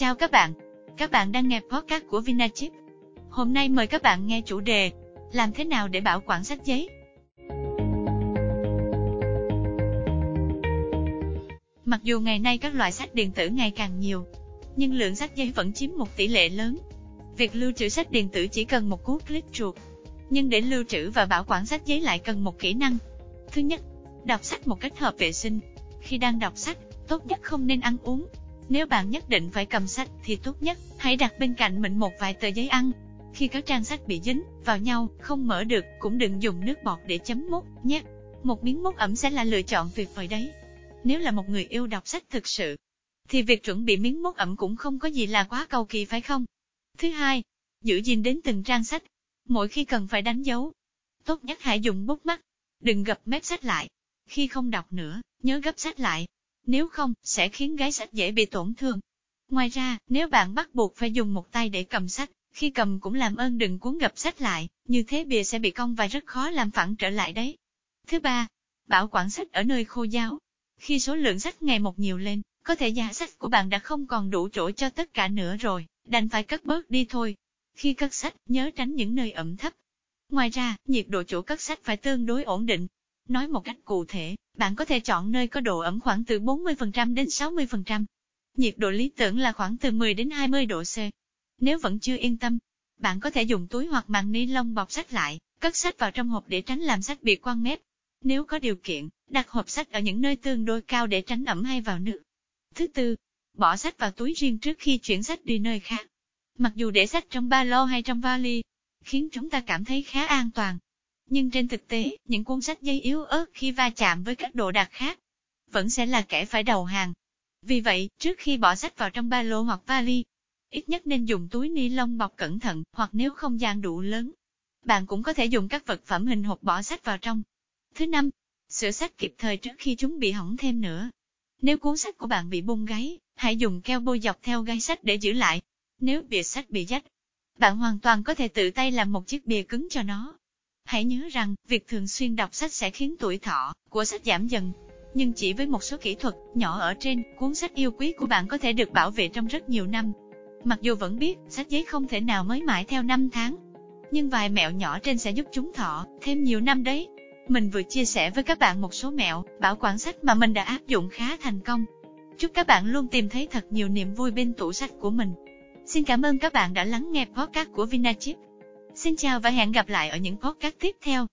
Chào các bạn, các bạn đang nghe podcast của Vinachip. Hôm nay mời các bạn nghe chủ đề Làm thế nào để bảo quản sách giấy? Mặc dù ngày nay các loại sách điện tử ngày càng nhiều, nhưng lượng sách giấy vẫn chiếm một tỷ lệ lớn. Việc lưu trữ sách điện tử chỉ cần một cú click chuột, nhưng để lưu trữ và bảo quản sách giấy lại cần một kỹ năng. Thứ nhất, đọc sách một cách hợp vệ sinh. Khi đang đọc sách, tốt nhất không nên ăn uống. Nếu bạn nhất định phải cầm sách thì tốt nhất hãy đặt bên cạnh mình một vài tờ giấy ăn. Khi các trang sách bị dính vào nhau, không mở được, cũng đừng dùng nước bọt để chấm mút nhé. Một miếng mút ẩm sẽ là lựa chọn tuyệt vời đấy. Nếu là một người yêu đọc sách thực sự, thì việc chuẩn bị miếng mút ẩm cũng không có gì là quá cầu kỳ phải không? Thứ hai, giữ gìn đến từng trang sách. Mỗi khi cần phải đánh dấu, tốt nhất hãy dùng bút mắt, đừng gập mép sách lại. Khi không đọc nữa, nhớ gấp sách lại. Nếu không, sẽ khiến gái sách dễ bị tổn thương. Ngoài ra, nếu bạn bắt buộc phải dùng một tay để cầm sách, khi cầm cũng làm ơn đừng cuốn gập sách lại, như thế bìa sẽ bị cong và rất khó làm phẳng trở lại đấy. Thứ ba, bảo quản sách ở nơi khô giáo. Khi số lượng sách ngày một nhiều lên, có thể giá sách của bạn đã không còn đủ chỗ cho tất cả nữa rồi, đành phải cất bớt đi thôi. Khi cất sách, nhớ tránh những nơi ẩm thấp. Ngoài ra, nhiệt độ chỗ cất sách phải tương đối ổn định. Nói một cách cụ thể, bạn có thể chọn nơi có độ ẩm khoảng từ 40% đến 60%. Nhiệt độ lý tưởng là khoảng từ 10 đến 20 độ C. Nếu vẫn chưa yên tâm, bạn có thể dùng túi hoặc màng ni lông bọc sách lại, cất sách vào trong hộp để tránh làm sách bị quăng mép. Nếu có điều kiện, đặt hộp sách ở những nơi tương đối cao để tránh ẩm hay vào nước. Thứ tư, bỏ sách vào túi riêng trước khi chuyển sách đi nơi khác. Mặc dù để sách trong ba lô hay trong vali, khiến chúng ta cảm thấy khá an toàn. Nhưng trên thực tế, những cuốn sách giấy yếu ớt khi va chạm với các đồ đạc khác, vẫn sẽ là kẻ phải đầu hàng. Vì vậy, trước khi bỏ sách vào trong ba lô hoặc vali, ít nhất nên dùng túi ni lông bọc cẩn thận, hoặc nếu không gian đủ lớn, bạn cũng có thể dùng các vật phẩm hình hộp bỏ sách vào trong. Thứ năm, sửa sách kịp thời trước khi chúng bị hỏng thêm nữa. Nếu cuốn sách của bạn bị bung gáy, hãy dùng keo bôi dọc theo gáy sách để giữ lại. Nếu bìa sách bị rách, bạn hoàn toàn có thể tự tay làm một chiếc bìa cứng cho nó. Hãy nhớ rằng, việc thường xuyên đọc sách sẽ khiến tuổi thọ của sách giảm dần. Nhưng chỉ với một số kỹ thuật nhỏ ở trên, cuốn sách yêu quý của bạn có thể được bảo vệ trong rất nhiều năm. Mặc dù vẫn biết, sách giấy không thể nào mới mãi theo năm tháng. Nhưng vài mẹo nhỏ trên sẽ giúp chúng thọ thêm nhiều năm đấy. Mình vừa chia sẻ với các bạn một số mẹo bảo quản sách mà mình đã áp dụng khá thành công. Chúc các bạn luôn tìm thấy thật nhiều niềm vui bên tủ sách của mình. Xin cảm ơn các bạn đã lắng nghe podcast của Vinachip. Xin chào và hẹn gặp lại ở những podcast tiếp theo.